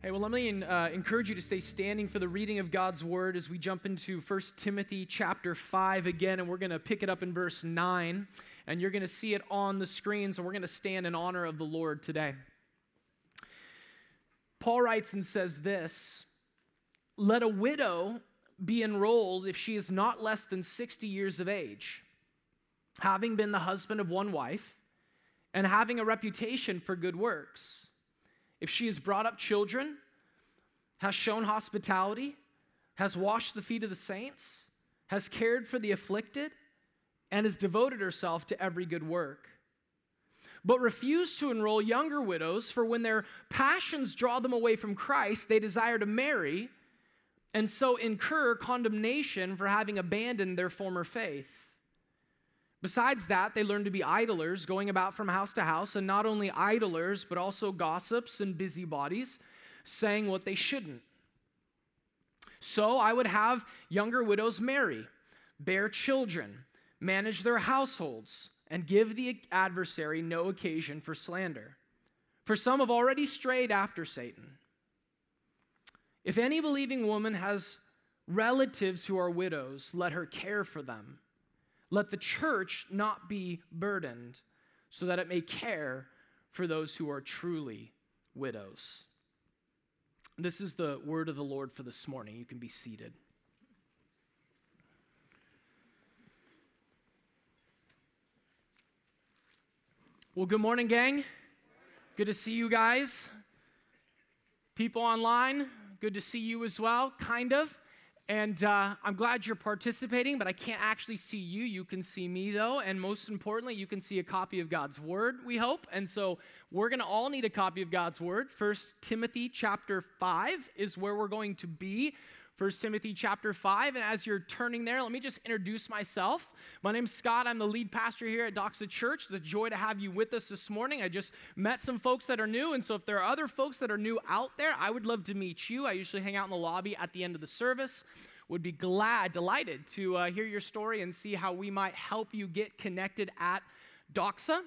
Hey, well, let me uh, encourage you to stay standing for the reading of God's word as we jump into 1 Timothy chapter 5 again, and we're going to pick it up in verse 9, and you're going to see it on the screen, so we're going to stand in honor of the Lord today. Paul writes and says this Let a widow be enrolled if she is not less than 60 years of age, having been the husband of one wife, and having a reputation for good works. If she has brought up children, has shown hospitality, has washed the feet of the saints, has cared for the afflicted, and has devoted herself to every good work. But refuse to enroll younger widows, for when their passions draw them away from Christ, they desire to marry and so incur condemnation for having abandoned their former faith. Besides that, they learn to be idlers, going about from house to house, and not only idlers, but also gossips and busybodies, saying what they shouldn't. So I would have younger widows marry, bear children, manage their households, and give the adversary no occasion for slander. For some have already strayed after Satan. If any believing woman has relatives who are widows, let her care for them let the church not be burdened, so that it may care for those who are truly widows. This is the word of the Lord for this morning. You can be seated. Well, good morning, gang. Good to see you guys. People online, good to see you as well, kind of. And uh, I'm glad you're participating, but I can't actually see you. You can see me, though. And most importantly, you can see a copy of God's Word, we hope. And so we're going to all need a copy of God's Word. First Timothy chapter 5 is where we're going to be. First Timothy chapter 5. And as you're turning there, let me just introduce myself. My name's Scott. I'm the lead pastor here at Doxa Church. It's a joy to have you with us this morning. I just met some folks that are new. And so if there are other folks that are new out there, I would love to meet you. I usually hang out in the lobby at the end of the service would be glad, delighted to uh, hear your story and see how we might help you get connected at Doxa.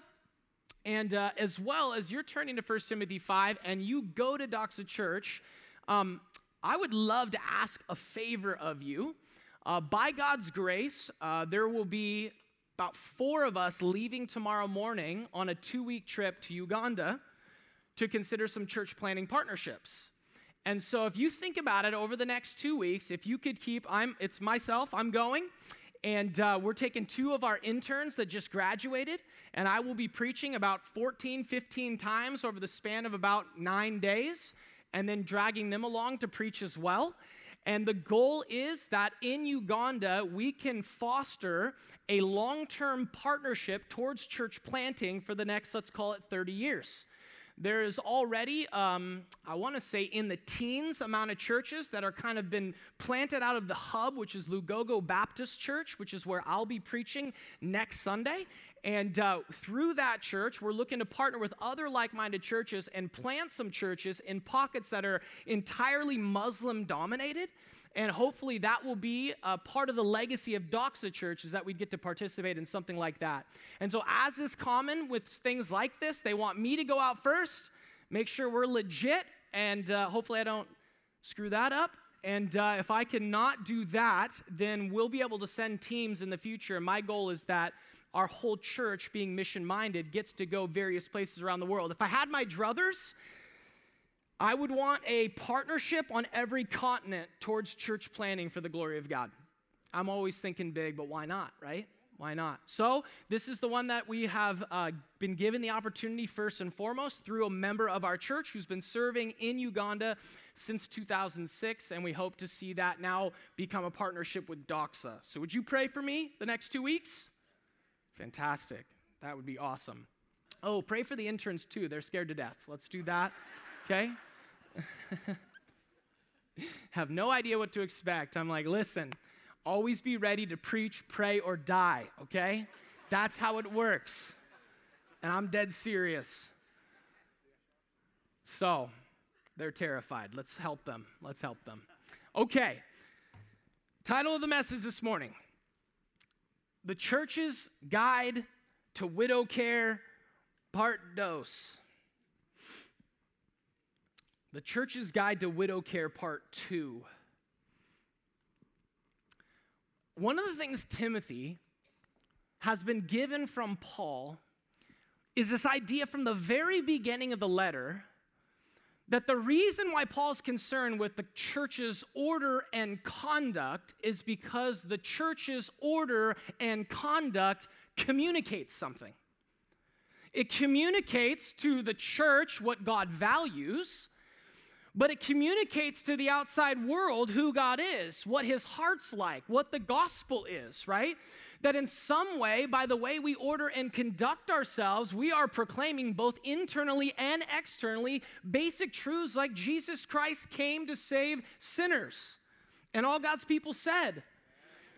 And uh, as well as you're turning to 1 Timothy 5 and you go to Doxa Church, um, I would love to ask a favor of you. Uh, by God's grace, uh, there will be about four of us leaving tomorrow morning on a two week trip to Uganda to consider some church planting partnerships. And so if you think about it over the next two weeks, if you could keep, I'm, it's myself, I'm going, and uh, we're taking two of our interns that just graduated, and I will be preaching about 14, 15 times over the span of about nine days, and then dragging them along to preach as well. And the goal is that in Uganda, we can foster a long term partnership towards church planting for the next, let's call it 30 years. There is already, um, I want to say, in the teens amount of churches that are kind of been planted out of the hub, which is Lugogo Baptist Church, which is where I'll be preaching next Sunday. And uh, through that church, we're looking to partner with other like minded churches and plant some churches in pockets that are entirely Muslim dominated and hopefully that will be a part of the legacy of Doxa Church is that we get to participate in something like that. And so, as is common with things like this, they want me to go out first, make sure we're legit, and uh, hopefully I don't screw that up. And uh, if I cannot do that, then we'll be able to send teams in the future. My goal is that our whole church, being mission minded, gets to go various places around the world. If I had my druthers, I would want a partnership on every continent towards church planting for the glory of God. I'm always thinking big, but why not, right? Why not? So, this is the one that we have uh, been given the opportunity first and foremost through a member of our church who's been serving in Uganda since 2006, and we hope to see that now become a partnership with Doxa. So, would you pray for me the next two weeks? Fantastic. That would be awesome. Oh, pray for the interns too. They're scared to death. Let's do that. Okay? have no idea what to expect. I'm like, listen, always be ready to preach, pray, or die, okay? That's how it works. And I'm dead serious. So, they're terrified. Let's help them. Let's help them. Okay. Title of the message this morning The Church's Guide to Widow Care, Part Dos. The Church's Guide to Widow Care, Part 2. One of the things Timothy has been given from Paul is this idea from the very beginning of the letter that the reason why Paul's concerned with the church's order and conduct is because the church's order and conduct communicates something. It communicates to the church what God values, but it communicates to the outside world who God is, what his heart's like, what the gospel is, right? that in some way, by the way we order and conduct ourselves, we are proclaiming both internally and externally basic truths like Jesus Christ came to save sinners. And all God's people said,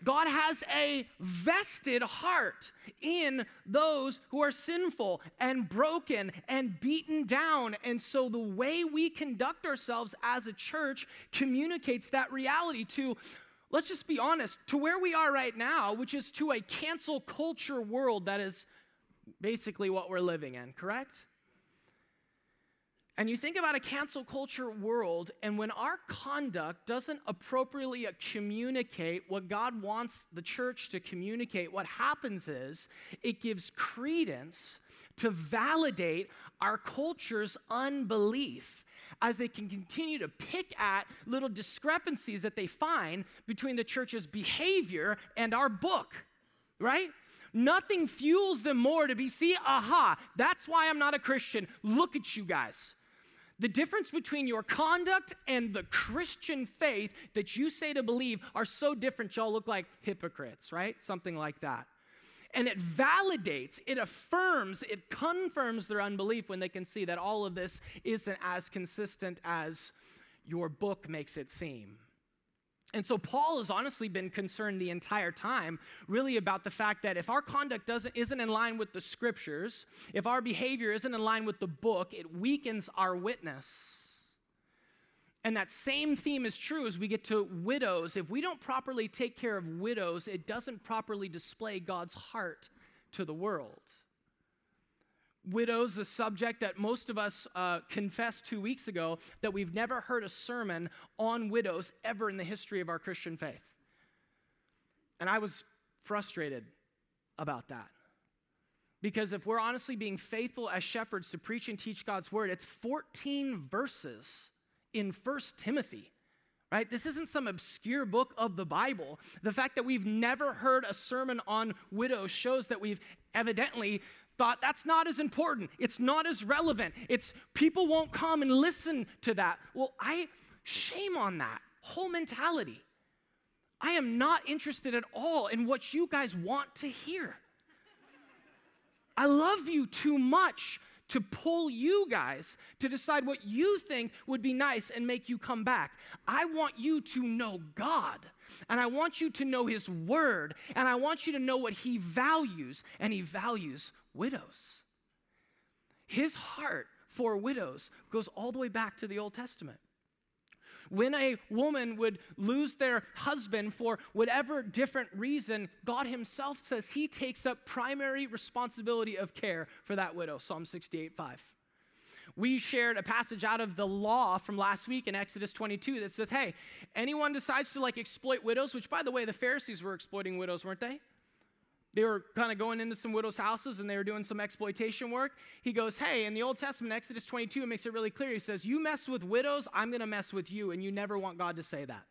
God has a vested heart in those who are sinful and broken and beaten down. And so the way we conduct ourselves as a church communicates that reality to let's just be honest, to where we are right now, which is to a cancel culture world that is basically what we're living in, correct? And you think about a cancel culture world, and when our conduct doesn't appropriately communicate what God wants the church to communicate, what happens is it gives credence to validate our culture's unbelief as they can continue to pick at little discrepancies that they find between the church's behavior and our book, right? Nothing fuels them more to be, see, aha, that's why I'm not a Christian. Look at you guys. The difference between your conduct and the Christian faith that you say to believe are so different, y'all look like hypocrites, right? Something like that and it validates, it affirms, it confirms their unbelief when they can see that all of this isn't as consistent as your book makes it seem. And so Paul has honestly been concerned the entire time really about the fact that if our conduct doesn't isn't in line with the scriptures, if our behavior isn't in line with the book, it weakens our witness. And that same theme is true as we get to widows. If we don't properly take care of widows, it doesn't properly display God's heart to the world. Widows, the subject that most of us uh, confessed two weeks ago that we've never heard a sermon on widows ever in the history of our Christian faith. And I was frustrated about that. Because if we're honestly being faithful as shepherds to preach and teach God's word, it's 14 verses in First Timothy. Right? This isn't some obscure book of the Bible. The fact that we've never heard a sermon on widows shows that we've evidently thought that's not as important. It's not as relevant. It's people won't come and listen to that. Well, I shame on that whole mentality. I am not interested at all in what you guys want to hear. I love you too much to pull you guys to decide what you think would be nice and make you come back. I want you to know God. And I want you to know His Word. And I want you to know what He values. And He values widows. His heart for widows goes all the way back to the Old Testament. When a woman would lose their husband for whatever different reason, God Himself says He takes up primary responsibility of care for that widow. Psalm 68 5. We shared a passage out of the law from last week in Exodus 22 that says, hey, anyone decides to like exploit widows, which by the way, the Pharisees were exploiting widows, weren't they? they were kind of going into some widows' houses and they were doing some exploitation work. He goes, Hey, in the Old Testament, Exodus 22, it makes it really clear. He says, You mess with widows, I'm going to mess with you. And you never want God to say that.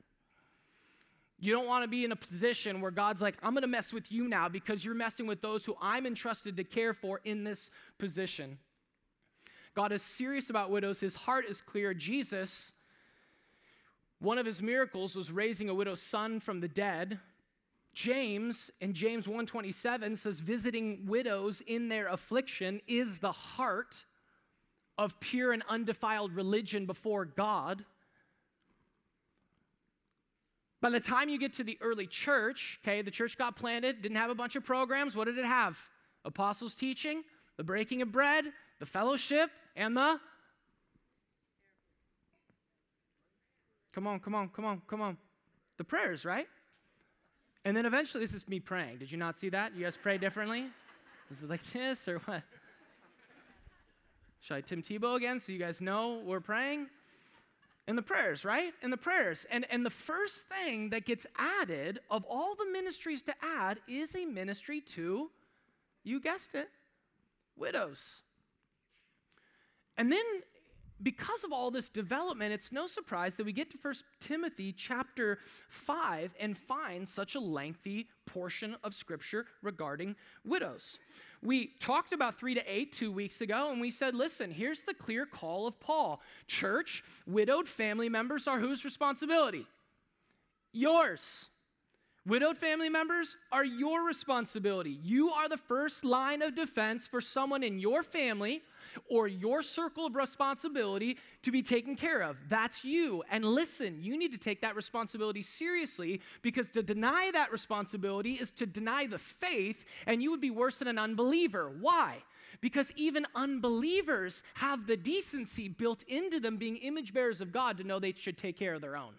You don't want to be in a position where God's like, I'm going to mess with you now because you're messing with those who I'm entrusted to care for in this position. God is serious about widows. His heart is clear. Jesus, one of his miracles was raising a widow's son from the dead. James in James 1:27 says visiting widows in their affliction is the heart of pure and undefiled religion before God. By the time you get to the early church, okay, the church got planted, didn't have a bunch of programs. What did it have? Apostles' teaching, the breaking of bread, the fellowship, and the Come on, come on, come on, come on. The prayers, right? And then eventually, this is me praying. Did you not see that? You guys pray differently? Was it like this or what? Should I Tim Tebow again so you guys know we're praying? In the prayers, right? In the prayers. And, and the first thing that gets added of all the ministries to add is a ministry to, you guessed it, widows. And then because of all this development, it's no surprise that we get to 1 Timothy chapter 5 and find such a lengthy portion of scripture regarding widows. We talked about 3 to 8 two weeks ago, and we said, listen, here's the clear call of Paul. Church, widowed family members are whose responsibility? Yours. Widowed family members are your responsibility. You are the first line of defense for someone in your family or your circle of responsibility to be taken care of. That's you. And listen, you need to take that responsibility seriously because to deny that responsibility is to deny the faith, and you would be worse than an unbeliever. Why? Because even unbelievers have the decency built into them, being image bearers of God, to know they should take care of their own.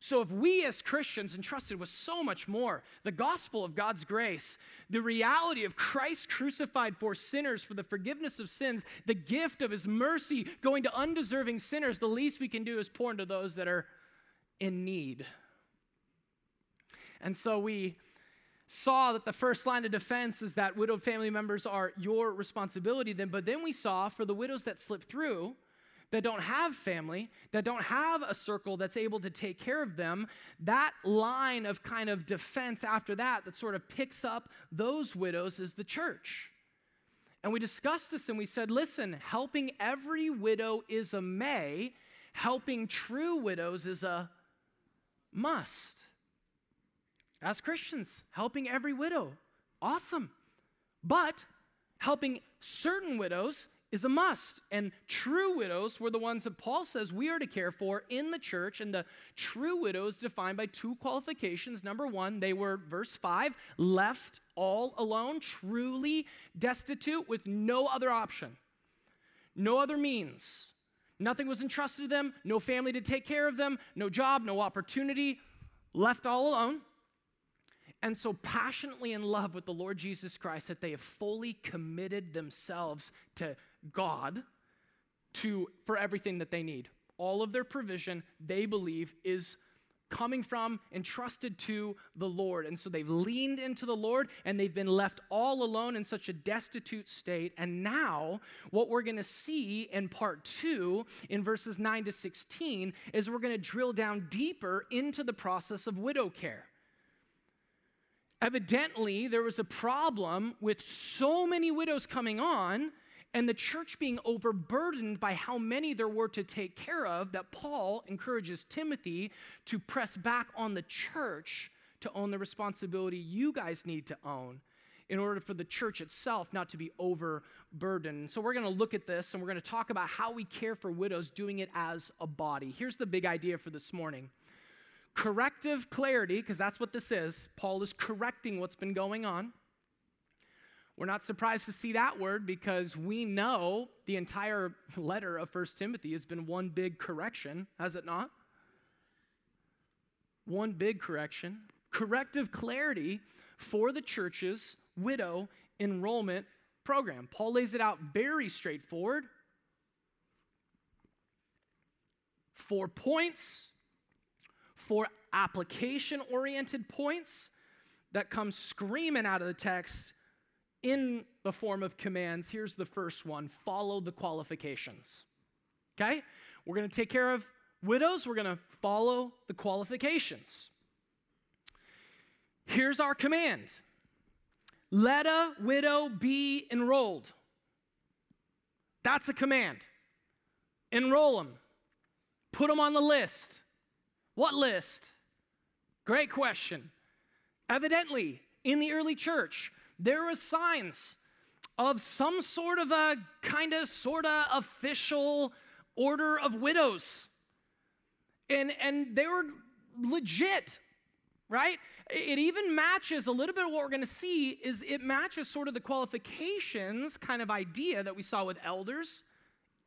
So, if we as Christians entrusted with so much more, the gospel of God's grace, the reality of Christ crucified for sinners for the forgiveness of sins, the gift of his mercy going to undeserving sinners, the least we can do is pour into those that are in need. And so we saw that the first line of defense is that widowed family members are your responsibility then but then we saw for the widows that slip through that don't have family, that don't have a circle that's able to take care of them, that line of kind of defense after that, that sort of picks up those widows, is the church. And we discussed this and we said, listen, helping every widow is a may, helping true widows is a must. As Christians, helping every widow, awesome. But helping certain widows is a must. And true widows were the ones that Paul says we are to care for in the church. And the true widows defined by two qualifications. Number one, they were, verse 5, left all alone, truly destitute with no other option, no other means. Nothing was entrusted to them, no family to take care of them, no job, no opportunity, left all alone and so passionately in love with the Lord Jesus Christ that they have fully committed themselves to God to for everything that they need. All of their provision they believe is coming from and trusted to the Lord. And so they've leaned into the Lord and they've been left all alone in such a destitute state. And now, what we're going to see in part two, in verses 9 to 16, is we're going to drill down deeper into the process of widow care. Evidently, there was a problem with so many widows coming on and the church being overburdened by how many there were to take care of that Paul encourages Timothy to press back on the church to own the responsibility you guys need to own in order for the church itself not to be overburdened. So, we're going to look at this and we're going to talk about how we care for widows doing it as a body. Here's the big idea for this morning corrective clarity, because that's what this is. Paul is correcting what's been going on. We're not surprised to see that word because we know the entire letter of 1 Timothy has been one big correction, has it not? One big correction. Corrective clarity for the church's widow enrollment program. Paul lays it out very straightforward. Four points four application oriented points that come screaming out of the text in the form of commands. Here's the first one follow the qualifications. Okay? We're going to take care of widows, we're going to follow the qualifications. Here's our command let a widow be enrolled. That's a command. Enroll them, put them on the list. What list? Great question. Evidently, in the early church, there were signs of some sort of a kind of sort of official order of widows. And, and they were legit, right? It even matches a little bit of what we're going to see is it matches sort of the qualifications kind of idea that we saw with elders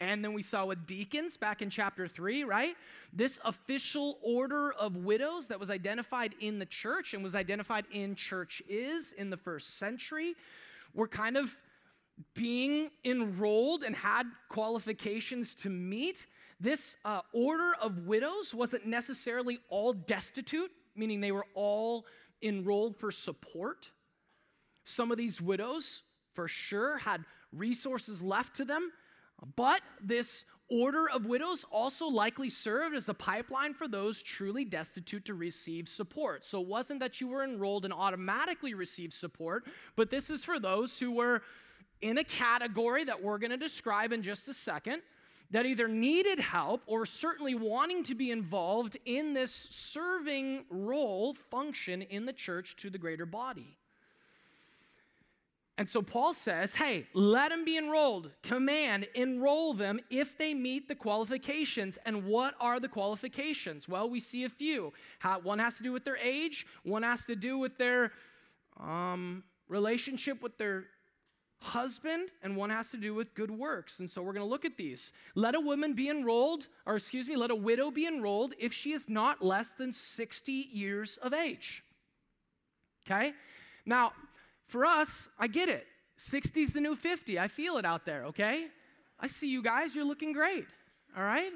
and then we saw with deacons back in chapter 3, right? This official order of widows that was identified in the church and was identified in churches in the first century were kind of being enrolled and had qualifications to meet this uh, order of widows wasn't necessarily all destitute, meaning they were all enrolled for support. Some of these widows, for sure, had resources left to them, but this order of widows also likely served as a pipeline for those truly destitute to receive support. So it wasn't that you were enrolled and automatically received support, but this is for those who were in a category that we're going to describe in just a second that either needed help or certainly wanting to be involved in this serving role function in the church to the greater body. And so Paul says, hey, let them be enrolled. Command, enroll them if they meet the qualifications. And what are the qualifications? Well, we see a few. How, one has to do with their age, one has to do with their um, relationship with their husband, and one has to do with good works. And so we're going to look at these. Let a woman be enrolled, or excuse me, let a widow be enrolled if she is not less than 60 years of age. Okay? Now, for us, I get it. 60's the new 50. I feel it out there, okay? I see you guys. You're looking great. All right?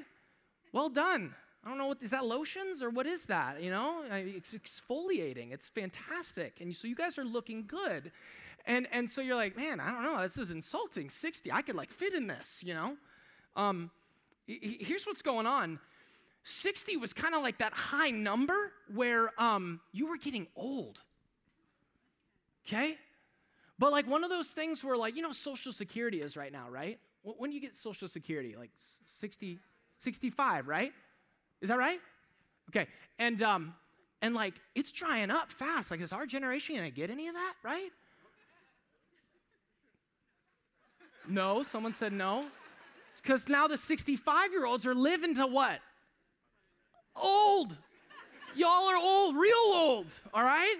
Well done. I don't know what is that lotions or what is that? You know, it's exfoliating. It's fantastic. And so you guys are looking good. And and so you're like, man, I don't know. This is insulting. 60. I could like fit in this, you know? Um, here's what's going on. 60 was kind of like that high number where um, you were getting old. Okay? But like one of those things where like, you know, Social Security is right now, right? When do you get Social Security? Like 60, 65, right? Is that right? Okay. And um, and like it's drying up fast. Like, is our generation gonna get any of that, right? No, someone said no. Because now the 65 year olds are living to what? Old. Y'all are old, real old, all right?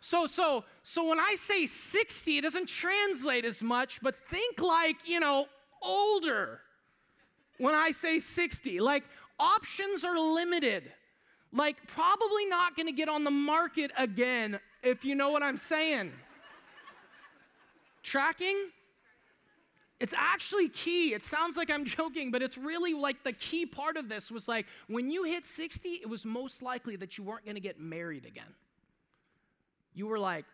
So, so, so when I say 60, it doesn't translate as much, but think like, you know, older when I say 60. Like, options are limited. Like, probably not gonna get on the market again, if you know what I'm saying. Tracking? It's actually key. It sounds like I'm joking, but it's really like the key part of this was like when you hit 60, it was most likely that you weren't gonna get married again you were like,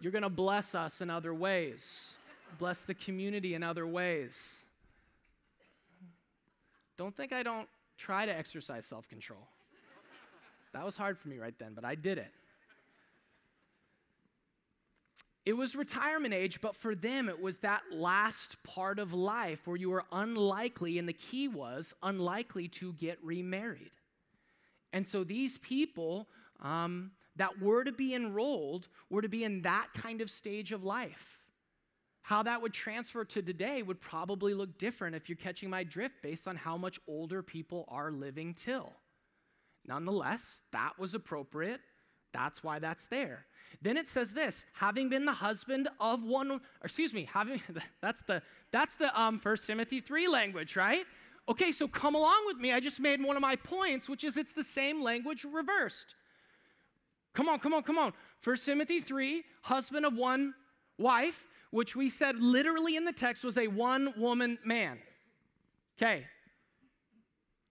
You're going to bless us in other ways, bless the community in other ways. Don't think I don't try to exercise self control. That was hard for me right then, but I did it. It was retirement age, but for them, it was that last part of life where you were unlikely, and the key was unlikely to get remarried. And so these people um, that were to be enrolled were to be in that kind of stage of life. How that would transfer to today would probably look different if you're catching my drift based on how much older people are living till. Nonetheless, that was appropriate. That's why that's there. Then it says this, having been the husband of one, excuse me, having that's the that's the um First Timothy 3 language, right? Okay, so come along with me. I just made one of my points, which is it's the same language reversed. Come on, come on, come on. 1 Timothy 3, husband of one wife, which we said literally in the text was a one woman man. Okay.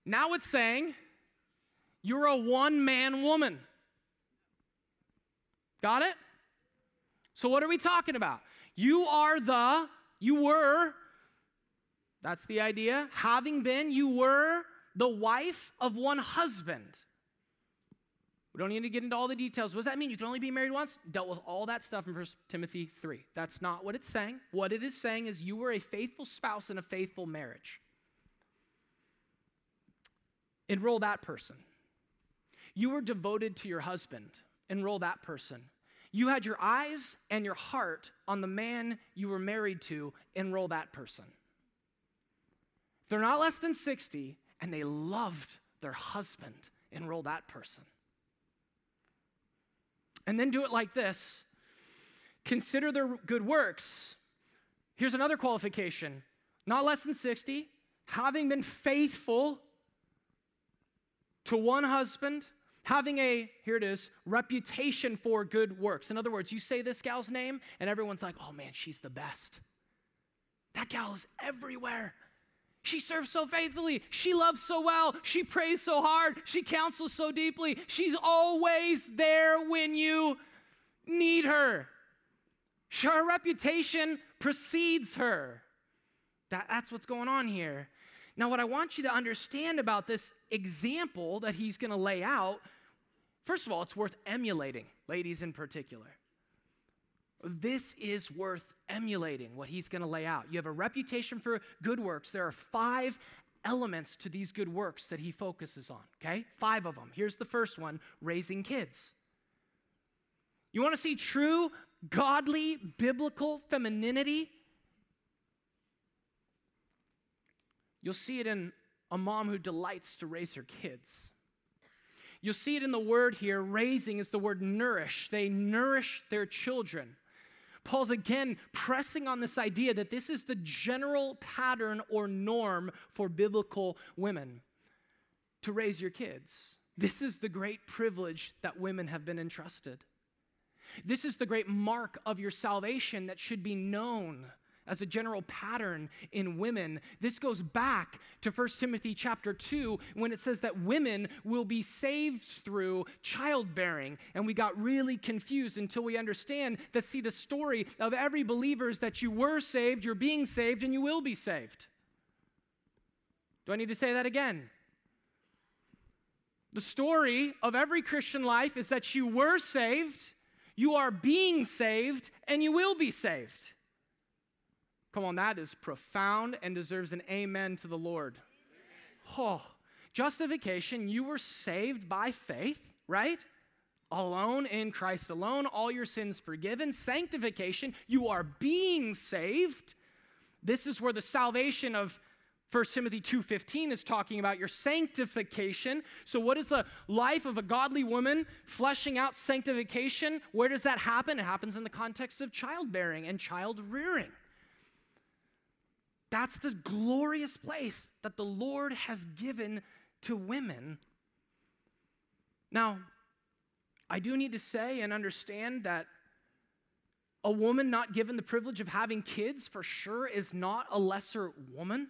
Now it's saying you're a one man woman. Got it? So, what are we talking about? You are the, you were that's the idea. Having been, you were the wife of one husband. We don't need to get into all the details. What does that mean? You can only be married once? Dealt with all that stuff in 1 Timothy 3. That's not what it's saying. What it is saying is you were a faithful spouse in a faithful marriage. Enroll that person. You were devoted to your husband. Enroll that person. You had your eyes and your heart on the man you were married to. Enroll that person. They're not less than 60, and they loved their husband. Enroll that person. And then do it like this consider their good works. Here's another qualification not less than 60, having been faithful to one husband, having a, here it is, reputation for good works. In other words, you say this gal's name, and everyone's like, oh man, she's the best. That gal is everywhere. She serves so faithfully. She loves so well. She prays so hard. She counsels so deeply. She's always there when you need her. Her reputation precedes her. That, that's what's going on here. Now, what I want you to understand about this example that he's going to lay out, first of all, it's worth emulating, ladies in particular. This is worth emulating what he's going to lay out. You have a reputation for good works. There are five elements to these good works that he focuses on, okay? Five of them. Here's the first one raising kids. You want to see true, godly, biblical femininity? You'll see it in a mom who delights to raise her kids. You'll see it in the word here. Raising is the word nourish. They nourish their children. Paul's again pressing on this idea that this is the general pattern or norm for biblical women to raise your kids. This is the great privilege that women have been entrusted. This is the great mark of your salvation that should be known as a general pattern in women. This goes back to 1 Timothy chapter 2 when it says that women will be saved through childbearing. And we got really confused until we understand that, see, the story of every believer is that you were saved, you're being saved, and you will be saved. Do I need to say that again? The story of every Christian life is that you were saved, you are being saved, and you will be saved. Come on, that is profound and deserves an amen to the Lord. Oh, justification, you were saved by faith, right? Alone in Christ alone, all your sins forgiven. Sanctification, you are being saved. This is where the salvation of 1 Timothy 2:15 is talking about your sanctification. So what is the life of a godly woman fleshing out sanctification? Where does that happen? It happens in the context of childbearing and child rearing. That's the glorious place that the Lord has given to women. Now, I do need to say and understand that a woman not given the privilege of having kids for sure is not a lesser woman.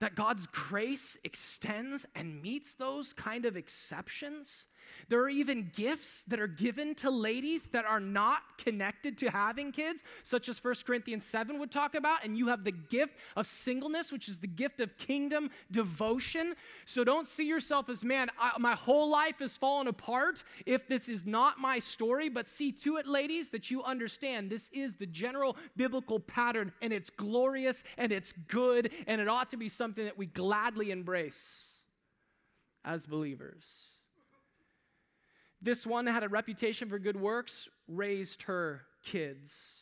That God's grace extends and meets those kind of exceptions. There are even gifts that are given to ladies that are not connected to having kids, such as 1 Corinthians 7 would talk about. And you have the gift of singleness, which is the gift of kingdom devotion. So don't see yourself as, man, I, my whole life has fallen apart if this is not my story. But see to it, ladies, that you understand this is the general biblical pattern, and it's glorious and it's good, and it ought to be something that we gladly embrace as believers. This one that had a reputation for good works raised her kids.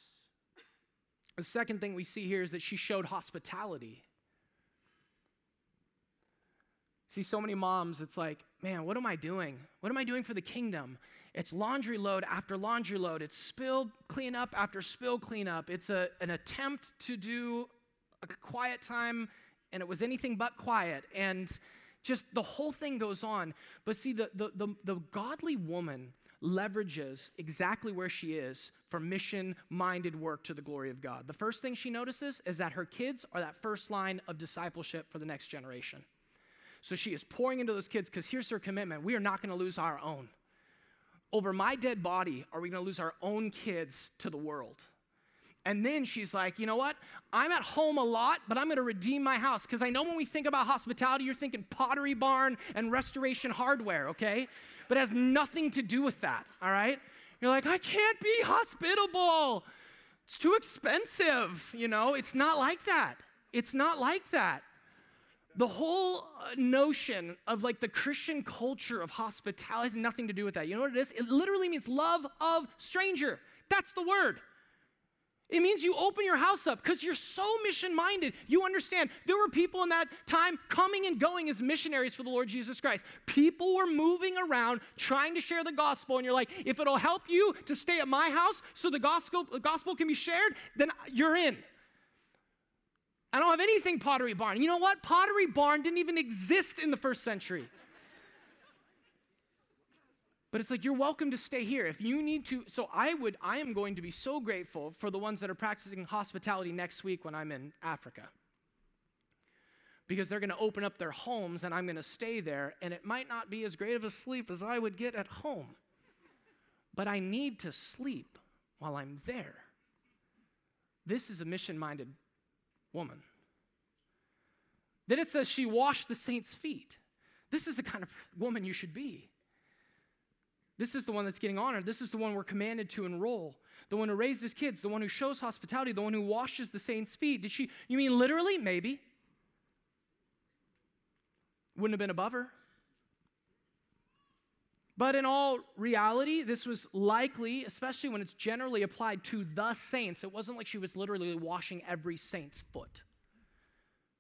The second thing we see here is that she showed hospitality. See, so many moms, it's like, man, what am I doing? What am I doing for the kingdom? It's laundry load after laundry load. It's spill cleanup after spill cleanup. It's a, an attempt to do a quiet time, and it was anything but quiet. And just the whole thing goes on. But see, the, the, the, the godly woman leverages exactly where she is for mission minded work to the glory of God. The first thing she notices is that her kids are that first line of discipleship for the next generation. So she is pouring into those kids because here's her commitment we are not going to lose our own. Over my dead body, are we going to lose our own kids to the world? And then she's like, you know what? I'm at home a lot, but I'm going to redeem my house. Because I know when we think about hospitality, you're thinking pottery barn and restoration hardware, okay? But it has nothing to do with that, all right? You're like, I can't be hospitable. It's too expensive, you know? It's not like that. It's not like that. The whole uh, notion of like the Christian culture of hospitality has nothing to do with that. You know what it is? It literally means love of stranger. That's the word. It means you open your house up because you're so mission minded. You understand there were people in that time coming and going as missionaries for the Lord Jesus Christ. People were moving around trying to share the gospel, and you're like, if it'll help you to stay at my house so the gospel, the gospel can be shared, then you're in. I don't have anything Pottery Barn. You know what? Pottery Barn didn't even exist in the first century. But it's like you're welcome to stay here. If you need to, so I would, I am going to be so grateful for the ones that are practicing hospitality next week when I'm in Africa. Because they're going to open up their homes and I'm going to stay there, and it might not be as great of a sleep as I would get at home. But I need to sleep while I'm there. This is a mission minded woman. Then it says she washed the saints' feet. This is the kind of woman you should be. This is the one that's getting honored. This is the one we're commanded to enroll. The one who raised his kids, the one who shows hospitality, the one who washes the saints' feet. Did she, you mean literally? Maybe. Wouldn't have been above her. But in all reality, this was likely, especially when it's generally applied to the saints. It wasn't like she was literally washing every saint's foot.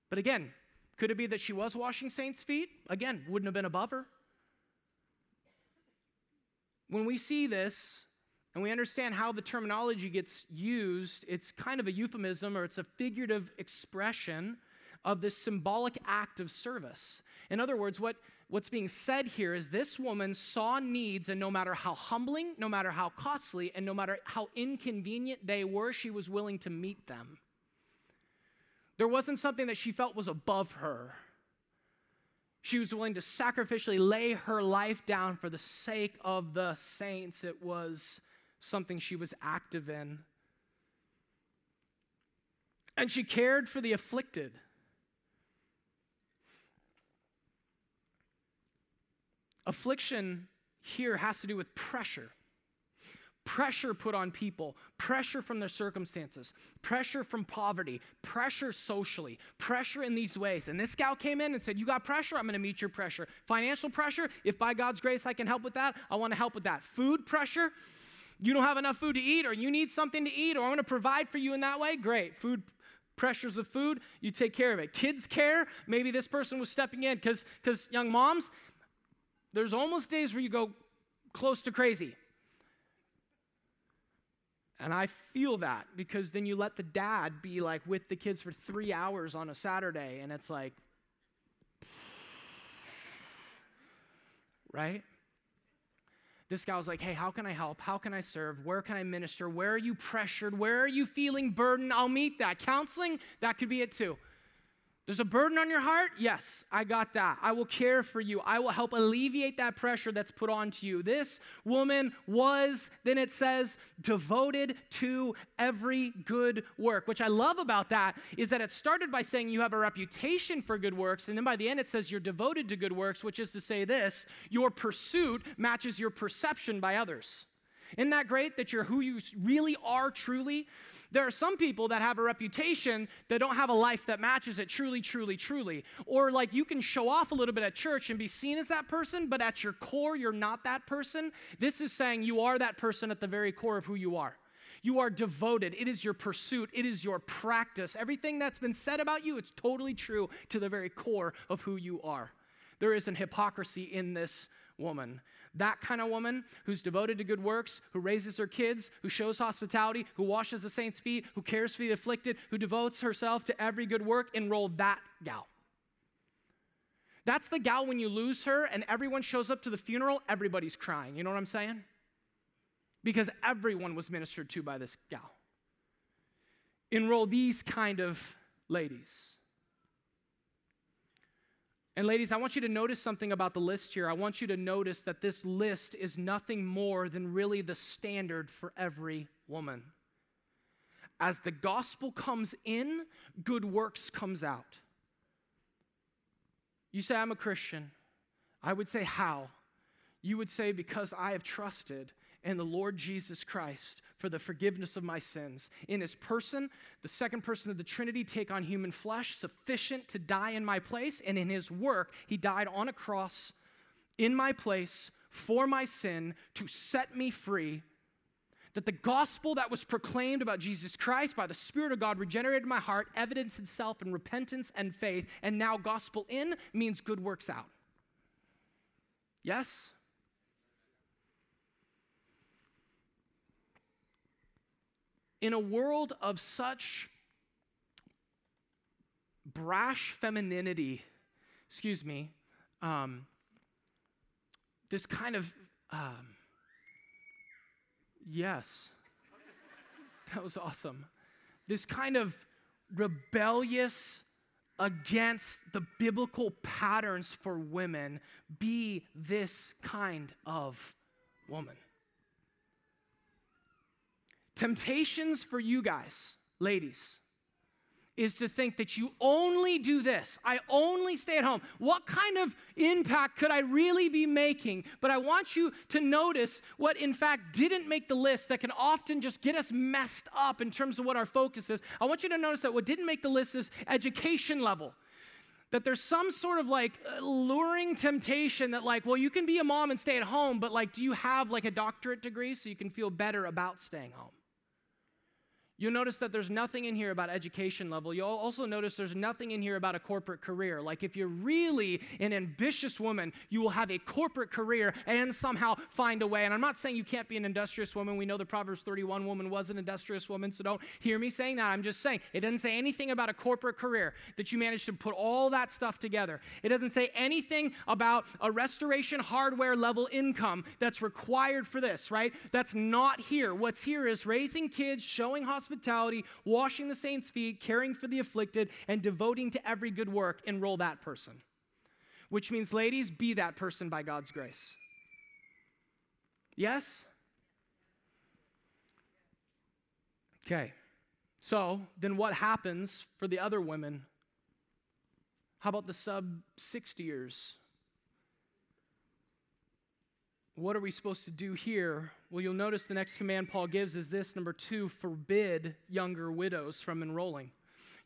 But again, could it be that she was washing saints' feet? Again, wouldn't have been above her. When we see this and we understand how the terminology gets used, it's kind of a euphemism or it's a figurative expression of this symbolic act of service. In other words, what, what's being said here is this woman saw needs, and no matter how humbling, no matter how costly, and no matter how inconvenient they were, she was willing to meet them. There wasn't something that she felt was above her. She was willing to sacrificially lay her life down for the sake of the saints. It was something she was active in. And she cared for the afflicted. Affliction here has to do with pressure pressure put on people, pressure from their circumstances, pressure from poverty, pressure socially, pressure in these ways. And this gal came in and said, You got pressure? I'm going to meet your pressure. Financial pressure, if by God's grace I can help with that, I want to help with that. Food pressure, you don't have enough food to eat, or you need something to eat, or I want to provide for you in that way, great. Food pressures with food, you take care of it. Kids care, maybe this person was stepping in because young moms, there's almost days where you go close to crazy. And I feel that because then you let the dad be like with the kids for three hours on a Saturday, and it's like, right? This guy was like, hey, how can I help? How can I serve? Where can I minister? Where are you pressured? Where are you feeling burdened? I'll meet that. Counseling, that could be it too. There's a burden on your heart? Yes, I got that. I will care for you. I will help alleviate that pressure that's put onto you. This woman was, then it says, devoted to every good work. Which I love about that is that it started by saying you have a reputation for good works, and then by the end it says you're devoted to good works, which is to say this your pursuit matches your perception by others. Isn't that great that you're who you really are truly? There are some people that have a reputation that don't have a life that matches it truly, truly, truly. Or like you can show off a little bit at church and be seen as that person, but at your core, you're not that person. This is saying you are that person at the very core of who you are. You are devoted. It is your pursuit. It is your practice. Everything that's been said about you, it's totally true to the very core of who you are. There is an hypocrisy in this woman. That kind of woman who's devoted to good works, who raises her kids, who shows hospitality, who washes the saints' feet, who cares for the afflicted, who devotes herself to every good work, enroll that gal. That's the gal when you lose her and everyone shows up to the funeral, everybody's crying. You know what I'm saying? Because everyone was ministered to by this gal. Enroll these kind of ladies. And ladies, I want you to notice something about the list here. I want you to notice that this list is nothing more than really the standard for every woman. As the gospel comes in, good works comes out. You say, I'm a Christian. I would say, How? You would say, Because I have trusted in the Lord Jesus Christ for the forgiveness of my sins. In his person, the second person of the Trinity take on human flesh, sufficient to die in my place. And in his work, he died on a cross in my place for my sin to set me free. That the gospel that was proclaimed about Jesus Christ by the Spirit of God regenerated my heart, evidenced itself in repentance and faith, and now gospel in means good works out. Yes? In a world of such brash femininity, excuse me, um, this kind of Um, yes. That was awesome. This kind of rebellious against the biblical patterns for women, be this kind of woman. Temptations for you guys, ladies, is to think that you only do this. I only stay at home. What kind of impact could I really be making? But I want you to notice what, in fact, didn't make the list that can often just get us messed up in terms of what our focus is. I want you to notice that what didn't make the list is education level. That there's some sort of like uh, luring temptation that, like, well, you can be a mom and stay at home, but like, do you have like a doctorate degree so you can feel better about staying home? You'll notice that there's nothing in here about education level. You'll also notice there's nothing in here about a corporate career. Like if you're really an ambitious woman, you will have a corporate career and somehow find a way. And I'm not saying you can't be an industrious woman. We know the Proverbs 31 woman was an industrious woman, so don't hear me saying that. I'm just saying it doesn't say anything about a corporate career that you managed to put all that stuff together. It doesn't say anything about a restoration hardware level income that's required for this, right? That's not here. What's here is raising kids, showing hospitality hospitality, washing the saints' feet, caring for the afflicted, and devoting to every good work, enroll that person. Which means, ladies, be that person by God's grace. Yes? Okay. So, then what happens for the other women? How about the sub 60 years? What are we supposed to do here? Well, you'll notice the next command Paul gives is this number two forbid younger widows from enrolling.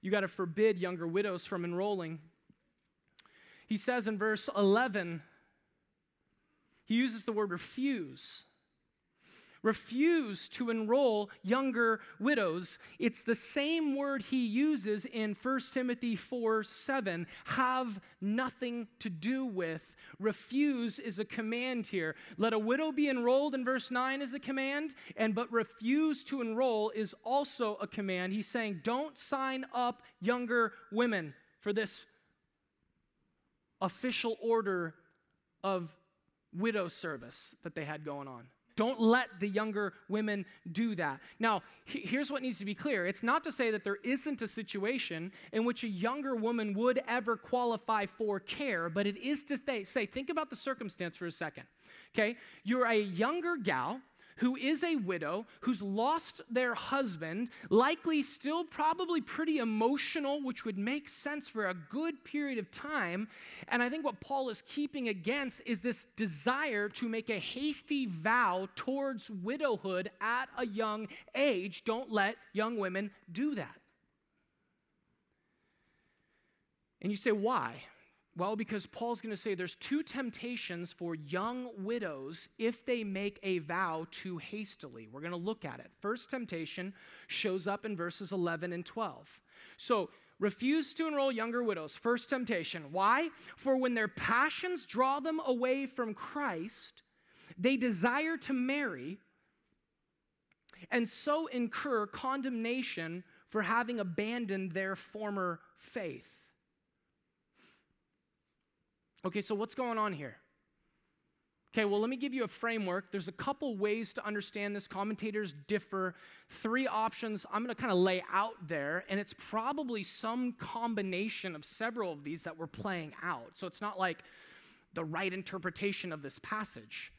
You got to forbid younger widows from enrolling. He says in verse 11, he uses the word refuse refuse to enroll younger widows. It's the same word he uses in 1 Timothy 4 7, have nothing to do with. Refuse is a command here. Let a widow be enrolled in verse 9 is a command, and but refuse to enroll is also a command. He's saying, don't sign up younger women for this official order of widow service that they had going on. Don't let the younger women do that. Now, here's what needs to be clear it's not to say that there isn't a situation in which a younger woman would ever qualify for care, but it is to say, think about the circumstance for a second. Okay? You're a younger gal who is a widow, who's lost their husband, likely still probably pretty emotional, which would make sense for a good period of time. And I think what Paul is keeping against is this desire to make a hasty vow towards widowhood at a young age. Don't let young women do that. And you say, why? Well, because Paul's going to say there's two temptations for young widows if they make a vow too hastily. We're going to look at it. First temptation shows up in verses 11 and 12. So, refuse to enroll younger widows. First temptation. Why? For when their passions draw them away from Christ, they desire to marry and so incur condemnation for having abandoned their former faith. Okay, so what's going on here? Okay, well, let me give you a framework. There's a couple ways to understand this. Commentators differ. Three options I'm going to kind of lay out there, and it's probably some combination of several of these that we're playing out. So it's not like the right interpretation of this passage.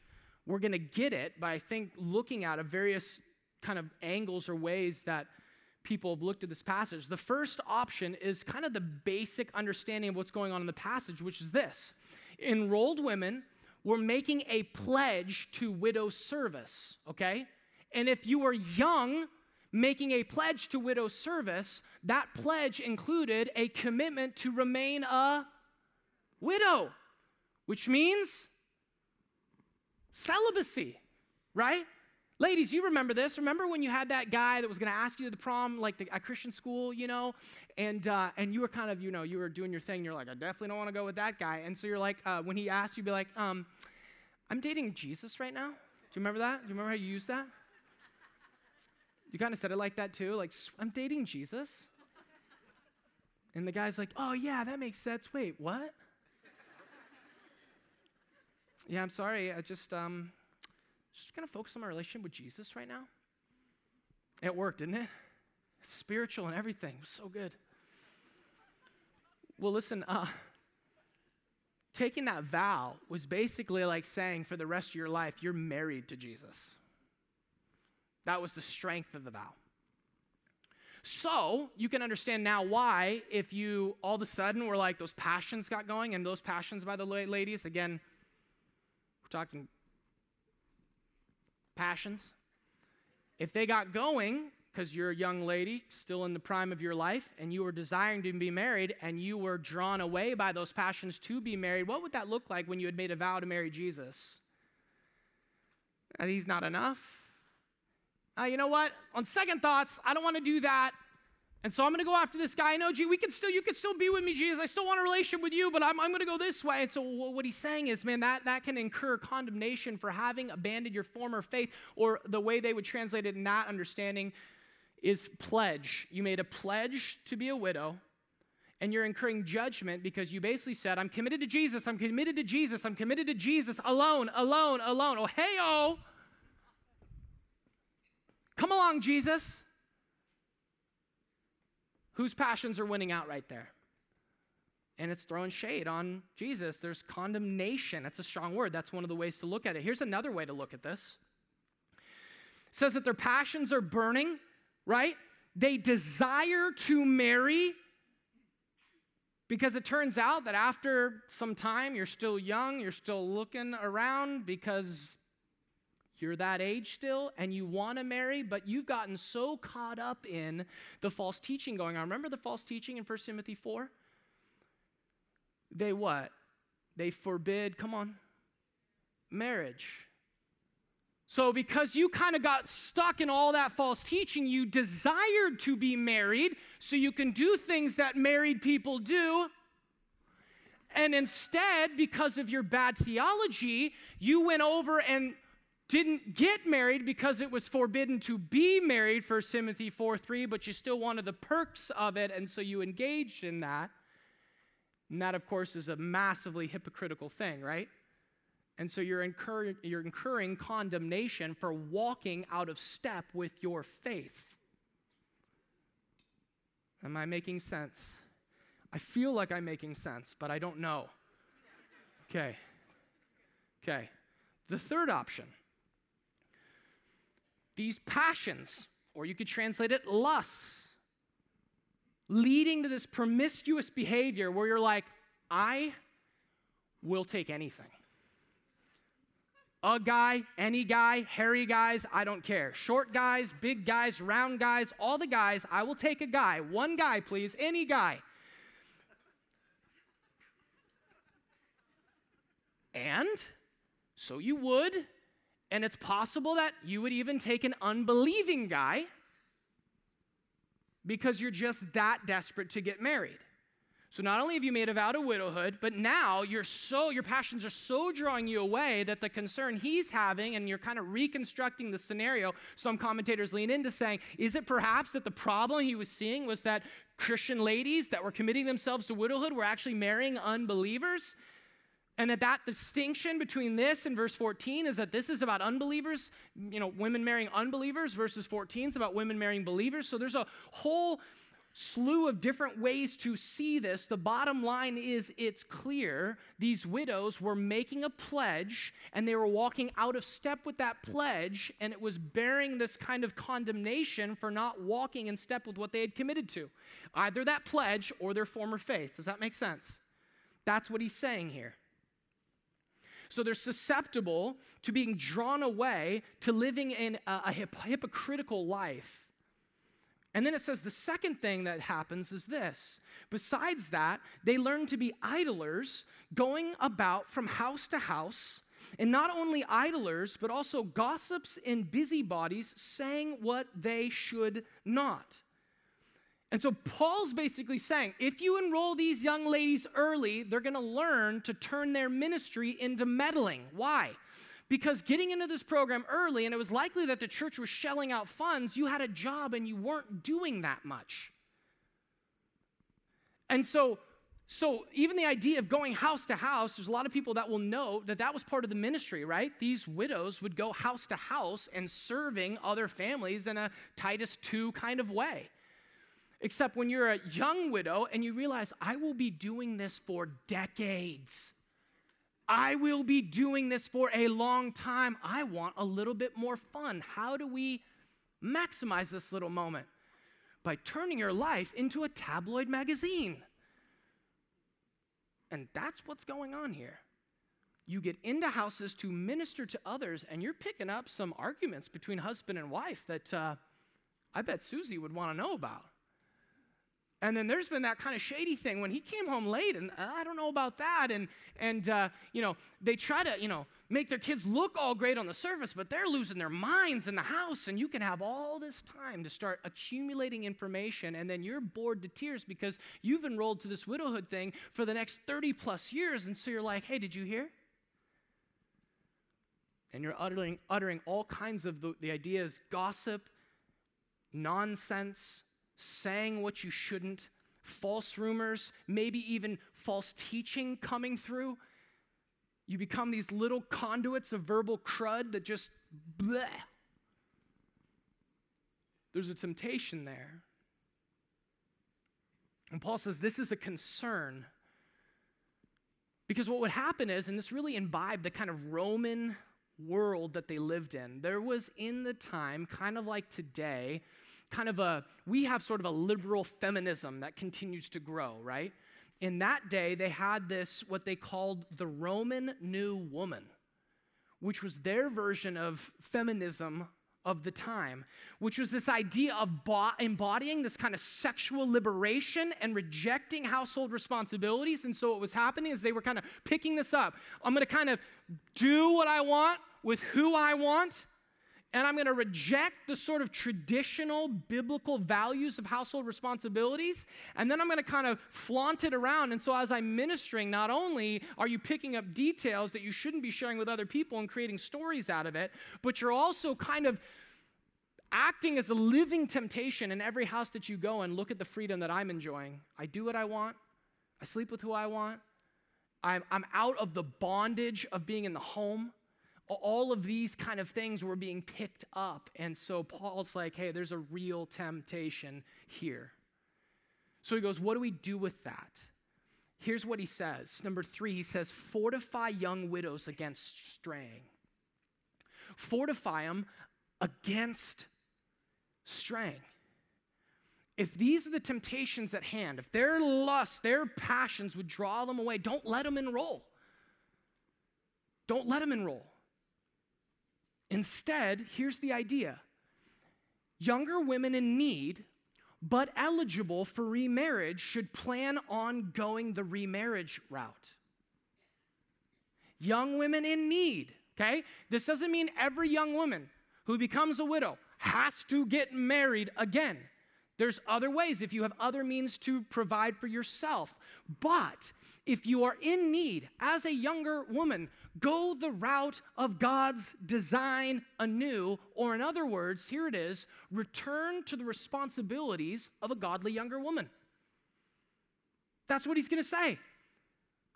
We're going to get it by, I think, looking at a various kind of angles or ways that people have looked at this passage. The first option is kind of the basic understanding of what's going on in the passage, which is this enrolled women were making a pledge to widow service, okay? And if you were young, making a pledge to widow service, that pledge included a commitment to remain a widow, which means celibacy, right? Ladies, you remember this. Remember when you had that guy that was going to ask you to the prom, like the, at Christian school, you know, and uh, and you were kind of, you know, you were doing your thing. You're like, I definitely don't want to go with that guy. And so you're like, uh, when he asked, you'd be like, um, I'm dating Jesus right now. Do you remember that? Do you remember how you used that? You kind of said it like that too, like I'm dating Jesus. And the guy's like, Oh yeah, that makes sense. Wait, what? yeah, I'm sorry. I just um just going to focus on my relationship with Jesus right now. It worked, didn't it? Spiritual and everything. so good. Well, listen, uh, taking that vow was basically like saying for the rest of your life, you're married to Jesus. That was the strength of the vow. So you can understand now why, if you all of a sudden were like those passions got going, and those passions by the ladies, again, we're talking passions. If they got going, because you're a young lady still in the prime of your life and you were desiring to be married and you were drawn away by those passions to be married, what would that look like when you had made a vow to marry Jesus? And he's not enough uh, you know what? On second thoughts, I don't want to do that. And so I'm going to go after this guy. I know, G, we can still, you can still be with me, Jesus. I still want a relationship with you, but I'm, I'm going to go this way. And so what he's saying is, man, that, that can incur condemnation for having abandoned your former faith, or the way they would translate it in that understanding is pledge. You made a pledge to be a widow, and you're incurring judgment because you basically said, I'm committed to Jesus, I'm committed to Jesus, I'm committed to Jesus alone, alone, alone. Oh, hey, oh. Come along, Jesus. Whose passions are winning out right there? And it's throwing shade on Jesus. There's condemnation. That's a strong word. That's one of the ways to look at it. Here's another way to look at this. It says that their passions are burning, right? They desire to marry because it turns out that after some time, you're still young, you're still looking around because you're that age still and you want to marry, but you've gotten so caught up in the false teaching going on. Remember the false teaching in 1 Timothy 4? They what? They forbid, come on, marriage. So, because you kind of got stuck in all that false teaching, you desired to be married so you can do things that married people do. And instead, because of your bad theology, you went over and didn't get married because it was forbidden to be married, 1 Timothy 4 3, but you still wanted the perks of it, and so you engaged in that. And that, of course, is a massively hypocritical thing, right? And so you're, incur- you're incurring condemnation for walking out of step with your faith. Am I making sense? I feel like I'm making sense, but I don't know. Okay. Okay. The third option these passions, or you could translate it lusts, leading to this promiscuous behavior where you're like, I will take anything. A guy, any guy, hairy guys, I don't care. Short guys, big guys, round guys, all the guys, I will take a guy. One guy, please, any guy. And so you would and it's possible that you would even take an unbelieving guy because you're just that desperate to get married. So not only have you made a vow to widowhood, but now you're so your passions are so drawing you away that the concern he's having, and you're kind of reconstructing the scenario. Some commentators lean into saying, is it perhaps that the problem he was seeing was that Christian ladies that were committing themselves to widowhood were actually marrying unbelievers? And that that distinction between this and verse 14 is that this is about unbelievers, you know, women marrying unbelievers, verses 14 is about women marrying believers. So there's a whole slew of different ways to see this. The bottom line is it's clear these widows were making a pledge and they were walking out of step with that pledge, and it was bearing this kind of condemnation for not walking in step with what they had committed to either that pledge or their former faith. Does that make sense? That's what he's saying here. So they're susceptible to being drawn away to living in a, a hip- hypocritical life. And then it says the second thing that happens is this. Besides that, they learn to be idlers, going about from house to house, and not only idlers, but also gossips and busybodies, saying what they should not. And so Paul's basically saying if you enroll these young ladies early, they're going to learn to turn their ministry into meddling. Why? Because getting into this program early, and it was likely that the church was shelling out funds, you had a job and you weren't doing that much. And so So, even the idea of going house to house, there's a lot of people that will know that that was part of the ministry, right? These widows would go house to house and serving other families in a Titus 2 kind of way. Except when you're a young widow and you realize, I will be doing this for decades. I will be doing this for a long time. I want a little bit more fun. How do we maximize this little moment? By turning your life into a tabloid magazine. And that's what's going on here. You get into houses to minister to others, and you're picking up some arguments between husband and wife that uh, I bet Susie would want to know about. And then there's been that kind of shady thing when he came home late, and I don't know about that. And and uh, you know they try to you know make their kids look all great on the surface, but they're losing their minds in the house. And you can have all this time to start accumulating information, and then you're bored to tears because you've enrolled to this widowhood thing for the next 30 plus years, and so you're like, hey, did you hear? And you're uttering uttering all kinds of the, the ideas, gossip, nonsense saying what you shouldn't, false rumors, maybe even false teaching coming through. You become these little conduits of verbal crud that just bleh. There's a temptation there. And Paul says this is a concern. Because what would happen is, and this really imbibed the kind of Roman world that they lived in, there was in the time, kind of like today, kind of a, we have sort of a liberal feminism that continues to grow, right? In that day, they had this, what they called the Roman New Woman, which was their version of feminism of the time, which was this idea of bo- embodying this kind of sexual liberation and rejecting household responsibilities. And so, what was happening is they were kind of picking this up. I'm going to kind of do what I want with who I want and I'm going to reject the sort of traditional biblical values of household responsibilities, and then I'm going to kind of flaunt it around. And so, as I'm ministering, not only are you picking up details that you shouldn't be sharing with other people and creating stories out of it, but you're also kind of acting as a living temptation in every house that you go and look at the freedom that I'm enjoying. I do what I want, I sleep with who I want, I'm, I'm out of the bondage of being in the home all of these kind of things were being picked up. And so Paul's like, hey, there's a real temptation here. So he goes, what do we do with that? Here's what he says. Number three, he says, fortify young widows against straying. Fortify them against straying. If these are the temptations at hand, if their lust, their passions would draw them away, don't let them enroll. Don't let them enroll. Instead, here's the idea younger women in need, but eligible for remarriage, should plan on going the remarriage route. Young women in need, okay? This doesn't mean every young woman who becomes a widow has to get married again. There's other ways if you have other means to provide for yourself. But if you are in need as a younger woman, go the route of God's design anew, or in other words, here it is return to the responsibilities of a godly younger woman. That's what he's going to say.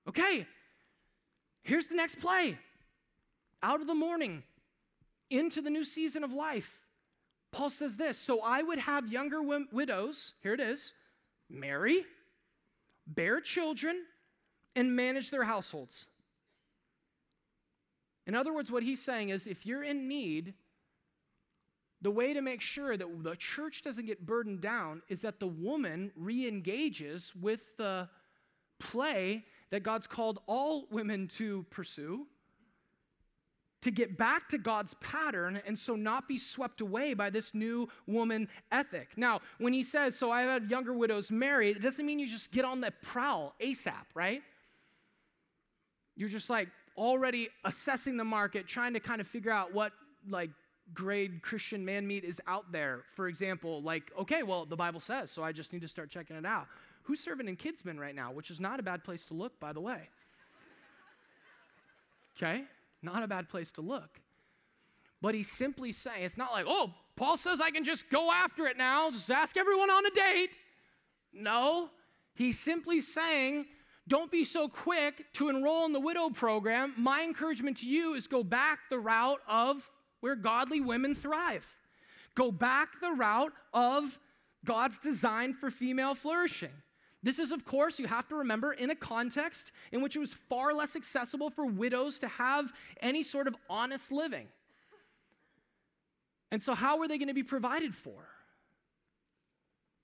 Okay, here's the next play out of the morning into the new season of life. Paul says this So I would have younger widows, here it is, marry, bear children, and manage their households. In other words, what he's saying is if you're in need, the way to make sure that the church doesn't get burdened down is that the woman re engages with the play that God's called all women to pursue to get back to God's pattern and so not be swept away by this new woman ethic. Now, when he says, So I've had younger widows marry, it doesn't mean you just get on the prowl ASAP, right? You're just like, already assessing the market, trying to kind of figure out what like grade Christian man meat is out there. For example, like, okay, well, the Bible says, so I just need to start checking it out. Who's serving in Kidsman right now? Which is not a bad place to look, by the way. Okay? Not a bad place to look. But he's simply saying, it's not like, oh, Paul says I can just go after it now, just ask everyone on a date. No, he's simply saying, don't be so quick to enroll in the widow program. My encouragement to you is go back the route of where godly women thrive. Go back the route of God's design for female flourishing. This is, of course, you have to remember, in a context in which it was far less accessible for widows to have any sort of honest living. And so, how were they going to be provided for?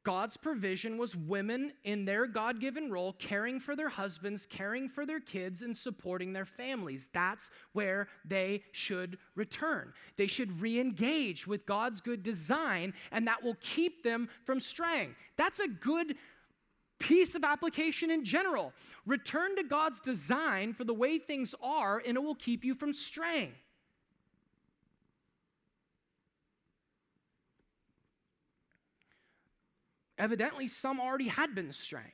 God's provision was women in their God given role, caring for their husbands, caring for their kids, and supporting their families. That's where they should return. They should re engage with God's good design, and that will keep them from straying. That's a good piece of application in general. Return to God's design for the way things are, and it will keep you from straying. Evidently, some already had been straying.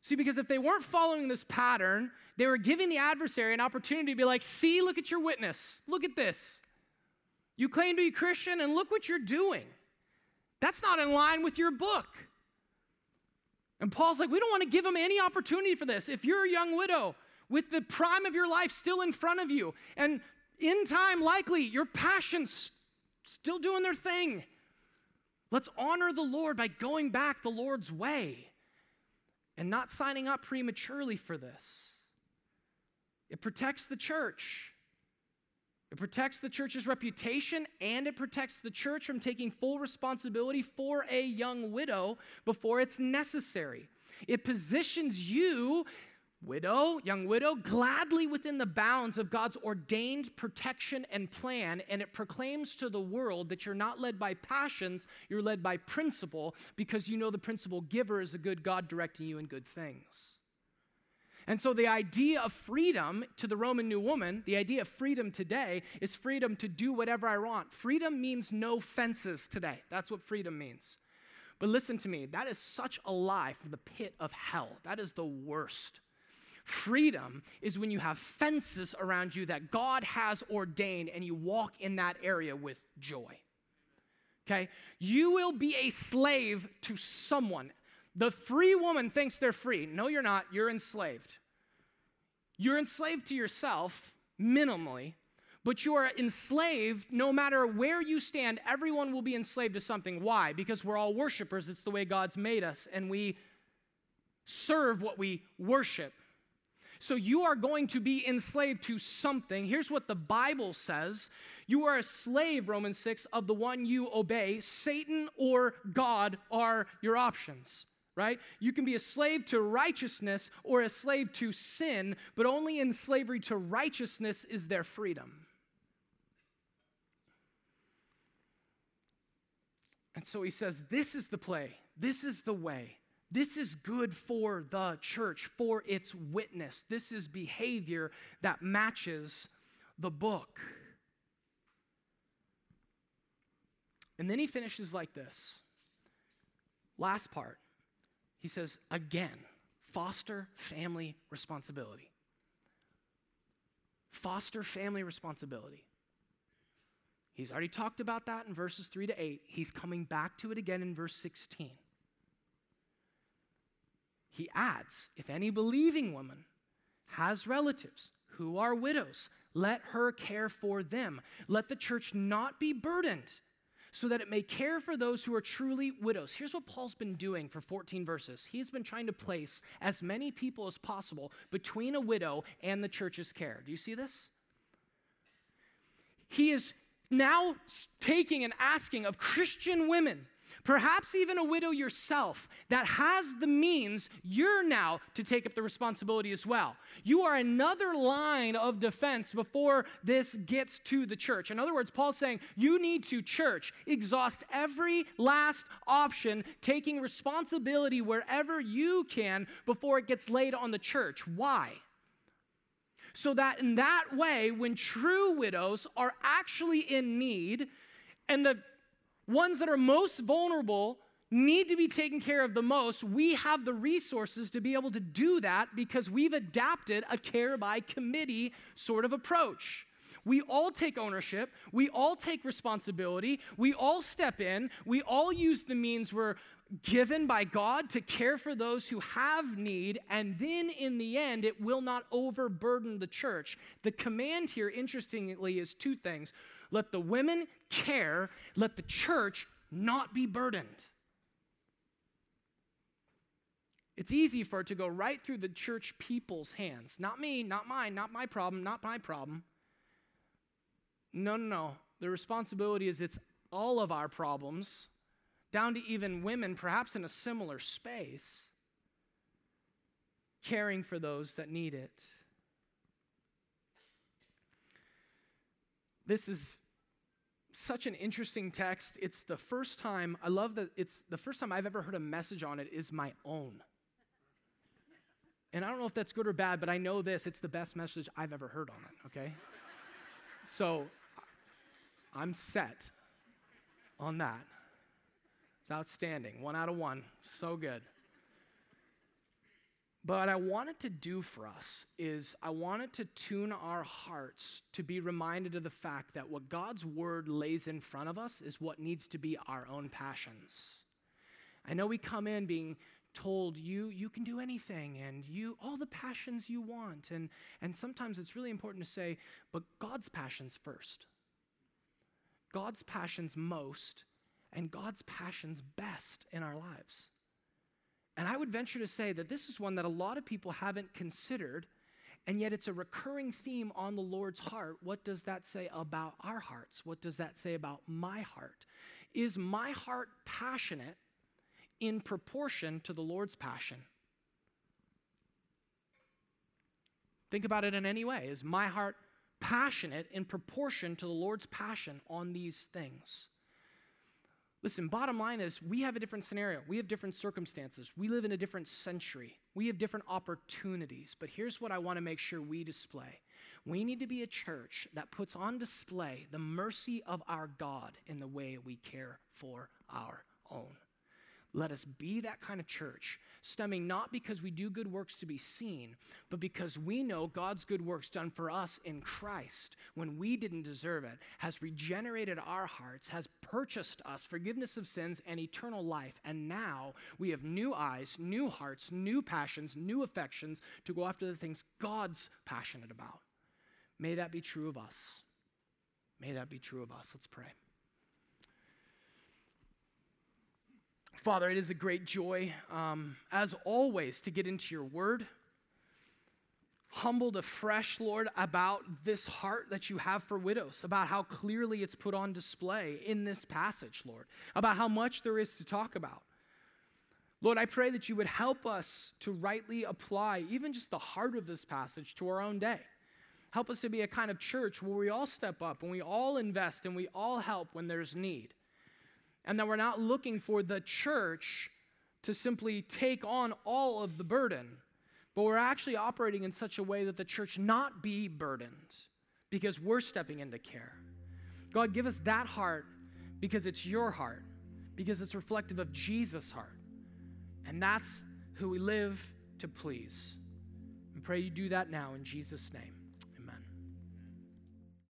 See, because if they weren't following this pattern, they were giving the adversary an opportunity to be like, see, look at your witness. Look at this. You claim to be Christian, and look what you're doing. That's not in line with your book. And Paul's like, we don't want to give them any opportunity for this. If you're a young widow with the prime of your life still in front of you, and in time, likely, your passions still doing their thing. Let's honor the Lord by going back the Lord's way and not signing up prematurely for this. It protects the church. It protects the church's reputation and it protects the church from taking full responsibility for a young widow before it's necessary. It positions you widow, young widow, gladly within the bounds of God's ordained protection and plan, and it proclaims to the world that you're not led by passions, you're led by principle, because you know the principle giver is a good God directing you in good things. And so, the idea of freedom to the Roman new woman, the idea of freedom today is freedom to do whatever I want. Freedom means no fences today. That's what freedom means. But listen to me, that is such a lie from the pit of hell. That is the worst. Freedom is when you have fences around you that God has ordained and you walk in that area with joy. Okay? You will be a slave to someone. The free woman thinks they're free. No, you're not. You're enslaved. You're enslaved to yourself, minimally, but you are enslaved no matter where you stand. Everyone will be enslaved to something. Why? Because we're all worshipers. It's the way God's made us, and we serve what we worship. So you are going to be enslaved to something. Here's what the Bible says You are a slave, Romans 6, of the one you obey. Satan or God are your options right? You can be a slave to righteousness or a slave to sin, but only in slavery to righteousness is there freedom. And so he says, This is the play, this is the way. This is good for the church, for its witness. This is behavior that matches the book. And then he finishes like this. Last part. He says, again, foster family responsibility. Foster family responsibility. He's already talked about that in verses 3 to 8. He's coming back to it again in verse 16 he adds, if any believing woman has relatives who are widows, let her care for them. Let the church not be burdened so that it may care for those who are truly widows. Here's what Paul's been doing for 14 verses. He's been trying to place as many people as possible between a widow and the church's care. Do you see this? He is now taking and asking of Christian women Perhaps even a widow yourself that has the means, you're now to take up the responsibility as well. You are another line of defense before this gets to the church. In other words, Paul's saying you need to, church, exhaust every last option, taking responsibility wherever you can before it gets laid on the church. Why? So that in that way, when true widows are actually in need, and the ones that are most vulnerable need to be taken care of the most, we have the resources to be able to do that because we've adapted a care by committee sort of approach. We all take ownership. We all take responsibility. We all step in. We all use the means we're given by God to care for those who have need, and then in the end, it will not overburden the church. The command here, interestingly, is two things let the women care, let the church not be burdened. It's easy for it to go right through the church people's hands. Not me, not mine, not my problem, not my problem. No, no, no. The responsibility is it's all of our problems down to even women, perhaps in a similar space, caring for those that need it. This is such an interesting text. It's the first time, I love that it's the first time I've ever heard a message on it is my own. And I don't know if that's good or bad, but I know this it's the best message I've ever heard on it, okay? so I'm set on that. It's outstanding. One out of one. So good. But what I wanted to do for us is I wanted to tune our hearts to be reminded of the fact that what God's word lays in front of us is what needs to be our own passions. I know we come in being told you you can do anything and you all the passions you want and and sometimes it's really important to say but God's passions first. God's passions most and God's passions best in our lives. And I would venture to say that this is one that a lot of people haven't considered, and yet it's a recurring theme on the Lord's heart. What does that say about our hearts? What does that say about my heart? Is my heart passionate in proportion to the Lord's passion? Think about it in any way. Is my heart passionate in proportion to the Lord's passion on these things? Listen, bottom line is we have a different scenario. We have different circumstances. We live in a different century. We have different opportunities. But here's what I want to make sure we display we need to be a church that puts on display the mercy of our God in the way we care for our own. Let us be that kind of church, stemming not because we do good works to be seen, but because we know God's good works done for us in Christ when we didn't deserve it, has regenerated our hearts, has purchased us forgiveness of sins and eternal life. And now we have new eyes, new hearts, new passions, new affections to go after the things God's passionate about. May that be true of us. May that be true of us. Let's pray. Father, it is a great joy, um, as always, to get into your word. Humbled afresh, Lord, about this heart that you have for widows, about how clearly it's put on display in this passage, Lord, about how much there is to talk about. Lord, I pray that you would help us to rightly apply even just the heart of this passage to our own day. Help us to be a kind of church where we all step up and we all invest and we all help when there's need and that we're not looking for the church to simply take on all of the burden, but we're actually operating in such a way that the church not be burdened because we're stepping into care. God, give us that heart because it's your heart, because it's reflective of Jesus' heart. And that's who we live to please. And pray you do that now in Jesus' name.